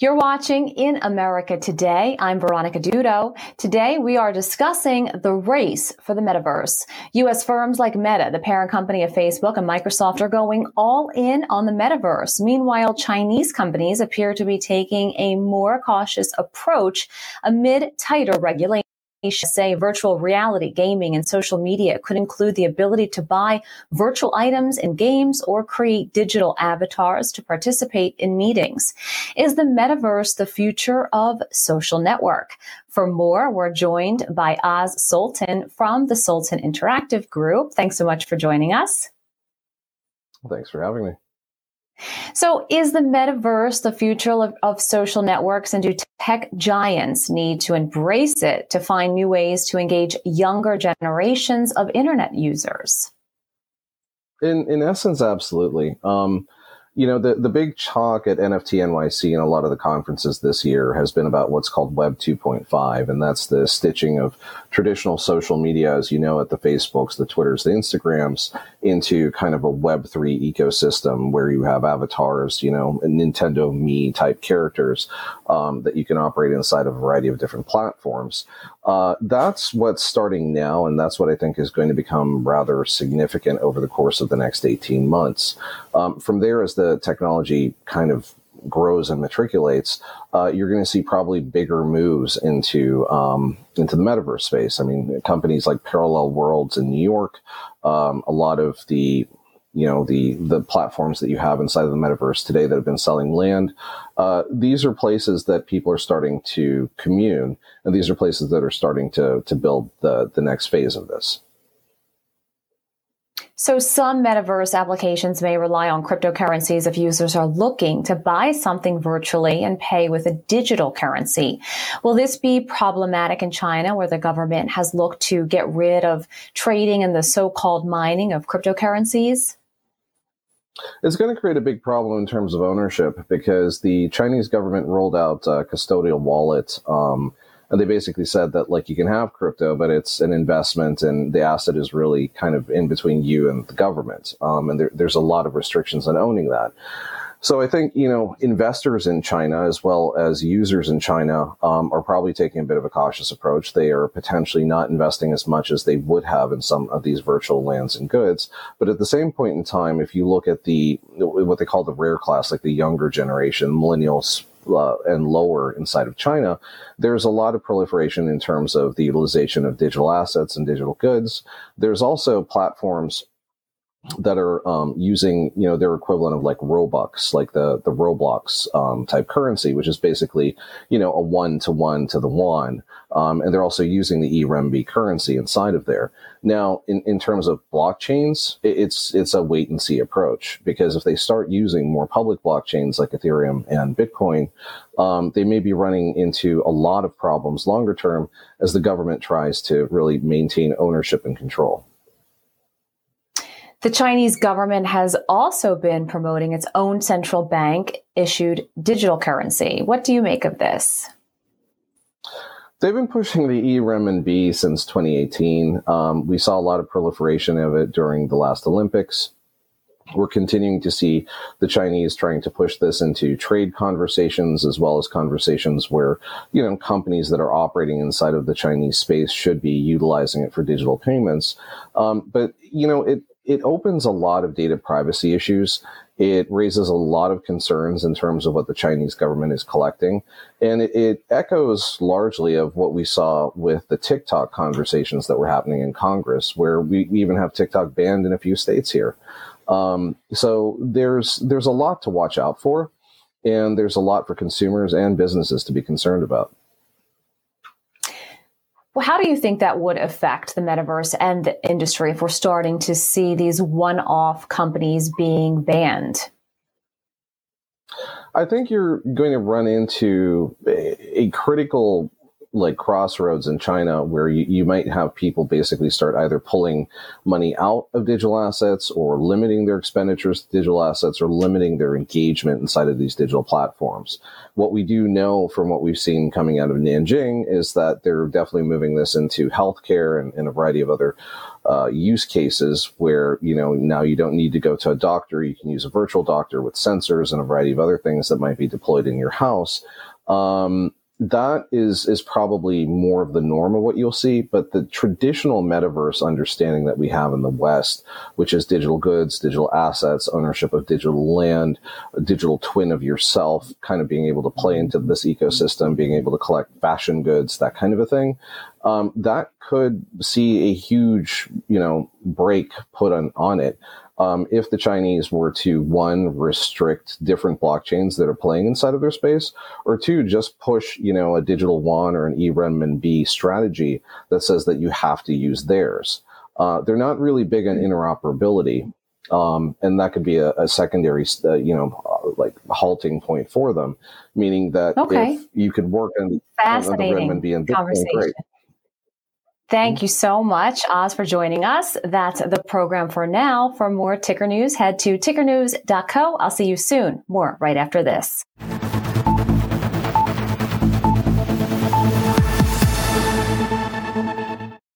You're watching In America Today. I'm Veronica Dudo. Today we are discussing the race for the metaverse. U.S. firms like Meta, the parent company of Facebook and Microsoft are going all in on the metaverse. Meanwhile, Chinese companies appear to be taking a more cautious approach amid tighter regulation say virtual reality, gaming, and social media could include the ability to buy virtual items in games or create digital avatars to participate in meetings. Is the metaverse the future of social network? For more, we're joined by Oz Sultan from the Sultan Interactive Group. Thanks so much for joining us. Thanks for having me. So, is the metaverse the future of, of, social networks, and do tech giants need to embrace it to find new ways to engage younger generations of internet users? In in essence, absolutely. Um, you know, the, the big talk at NFT NYC and a lot of the conferences this year has been about what's called Web 2.5, and that's the stitching of traditional social media, as you know, at the Facebooks, the Twitters, the Instagrams, into kind of a Web3 ecosystem where you have avatars, you know, Nintendo Mii type characters um, that you can operate inside a variety of different platforms. Uh, that's what's starting now, and that's what I think is going to become rather significant over the course of the next 18 months. Um, from there, as the technology kind of grows and matriculates, uh, you're going to see probably bigger moves into um, into the metaverse space. I mean, companies like Parallel Worlds in New York, um, a lot of the you know the the platforms that you have inside of the metaverse today that have been selling land uh, these are places that people are starting to commune and these are places that are starting to to build the the next phase of this so some metaverse applications may rely on cryptocurrencies if users are looking to buy something virtually and pay with a digital currency. Will this be problematic in China where the government has looked to get rid of trading and the so-called mining of cryptocurrencies? It's going to create a big problem in terms of ownership because the Chinese government rolled out a custodial wallet. Um, and they basically said that like you can have crypto, but it's an investment, and the asset is really kind of in between you and the government. Um, and there, there's a lot of restrictions on owning that. So I think you know investors in China as well as users in China um, are probably taking a bit of a cautious approach. They are potentially not investing as much as they would have in some of these virtual lands and goods. But at the same point in time, if you look at the what they call the rare class, like the younger generation, millennials, uh, and lower inside of China, there's a lot of proliferation in terms of the utilization of digital assets and digital goods. There's also platforms that are um, using you know their equivalent of like Robux, like the the Roblox um, type currency, which is basically you know a one to one to the one, um, and they're also using the eRemB currency inside of there. Now, in, in terms of blockchains, it's it's a wait and see approach because if they start using more public blockchains like Ethereum and Bitcoin, um, they may be running into a lot of problems longer term as the government tries to really maintain ownership and control. The Chinese government has also been promoting its own central bank issued digital currency. What do you make of this? They've been pushing the e-renminbi since 2018. Um, we saw a lot of proliferation of it during the last Olympics. We're continuing to see the Chinese trying to push this into trade conversations as well as conversations where, you know, companies that are operating inside of the Chinese space should be utilizing it for digital payments. Um, but, you know, it, it opens a lot of data privacy issues. It raises a lot of concerns in terms of what the Chinese government is collecting. And it, it, echoes largely of what we saw with the TikTok conversations that were happening in Congress, where we, even have TikTok banned in a few states here. Um, so there's there's a lot to watch out for, and there's a lot for consumers and businesses to be concerned about. Well, how do you think that would affect the metaverse and the industry if we're starting to see these one off companies being banned? I think you're going to run into a, a critical like crossroads in China where you, you might have people basically start either pulling money out of digital assets or limiting their expenditures to digital assets or limiting their engagement inside of these digital platforms. What we do know from what we've seen coming out of Nanjing is that they're definitely moving this into healthcare and, and a variety of other uh, use cases where you know now you don't need to go to a doctor you can use a virtual doctor with sensors and a variety of other things that might be deployed in your house um, that is is probably more of the norm of what you'll see but the traditional metaverse understanding that we have in the west which is digital goods digital assets ownership of digital land a digital twin of yourself kind of being able to play into this ecosystem being able to collect fashion goods that kind of a thing um, that could see a huge you know break put on on it um, if the Chinese were to one restrict different blockchains that are playing inside of their space, or two just push you know a digital yuan or an renminbi strategy that says that you have to use theirs. Uh, they're not really big on interoperability, um, and that could be a, a secondary, uh, you know, uh, like halting point for them. Meaning that okay. if you could work on, on the renminbi and Bitcoin, great. Thank you so much, Oz, for joining us. That's the program for now. For more ticker news, head to tickernews.co. I'll see you soon. More right after this.